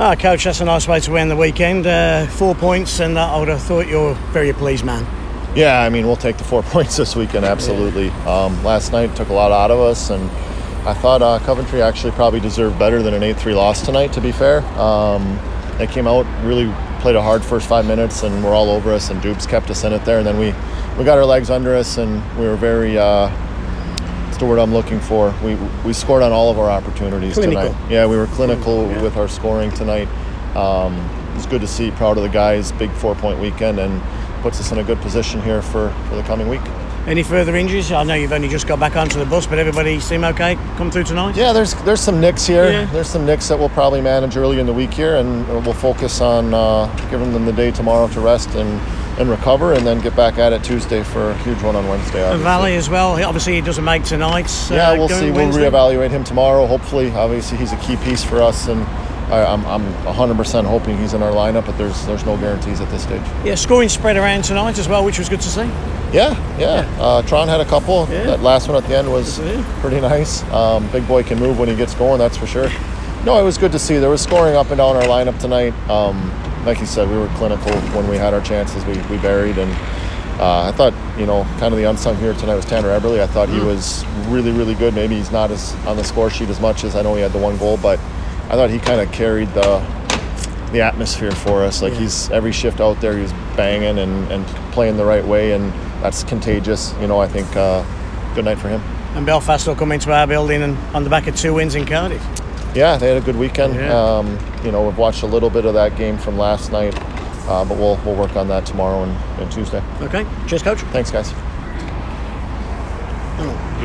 Ah, coach, that's a nice way to end the weekend. Uh, four points, and uh, I would have thought you're very pleased man. Yeah, I mean, we'll take the four points this weekend, absolutely. Um, last night took a lot out of us, and I thought uh, Coventry actually probably deserved better than an 8 3 loss tonight, to be fair. Um, they came out, really played a hard first five minutes, and were all over us, and Dupes kept us in it there. And then we, we got our legs under us, and we were very. Uh, the word I'm looking for. We we scored on all of our opportunities clinical. tonight. Yeah, we were clinical Yeah. with our scoring tonight. Um, it was good to see. Proud of the guys. Big four point weekend and puts us in a good position here for, for the coming week. Any further injuries? I know you've only just got back onto the bus, but everybody seem okay? Come through tonight? Yeah, there's there's some nicks here. Yeah. There's some nicks that we'll probably manage early in the week here, and we'll focus on uh, giving them the day tomorrow to rest and, and recover, and then get back at it Tuesday for a huge one on Wednesday. And obviously. Valley as well. He- Obviously, he doesn't make tonight. Yeah, uh, we'll going see. Wednesday. We'll reevaluate him tomorrow. Hopefully, obviously, he's a key piece for us, and I, I'm I'm 100% hoping he's in our lineup. But there's there's no guarantees at this stage. Yeah, scoring spread around tonight as well, which was good to see. Yeah, yeah. Uh, Tron had a couple. Yeah. That last one at the end was Good to see. pretty nice. Um, big boy can move when he gets going, that's for sure. No, it was good to see. There was scoring up and down our lineup tonight. Um, like you said, we were clinical when we had our chances. We, we buried, and uh, I thought, you know, kind of the unsung hero tonight was Tanner Eberle. I thought he was really, really good. Maybe he's not as on the score sheet as much as I know he had the one goal, but I thought he kind of carried the the atmosphere for us. Like Yeah. he's every shift out there, he's banging and, and playing the right way, and that's contagious. You know, I think uh, good night for him. And Belfast will come into our building and on the back of two wins in Cardiff. Yeah, they had a good weekend. Yeah. Um, you know, we've watched a little bit of that game from last night, uh, but we'll we'll work on that tomorrow and, and Tuesday. Okay, cheers, coach. Thanks, guys. Oh.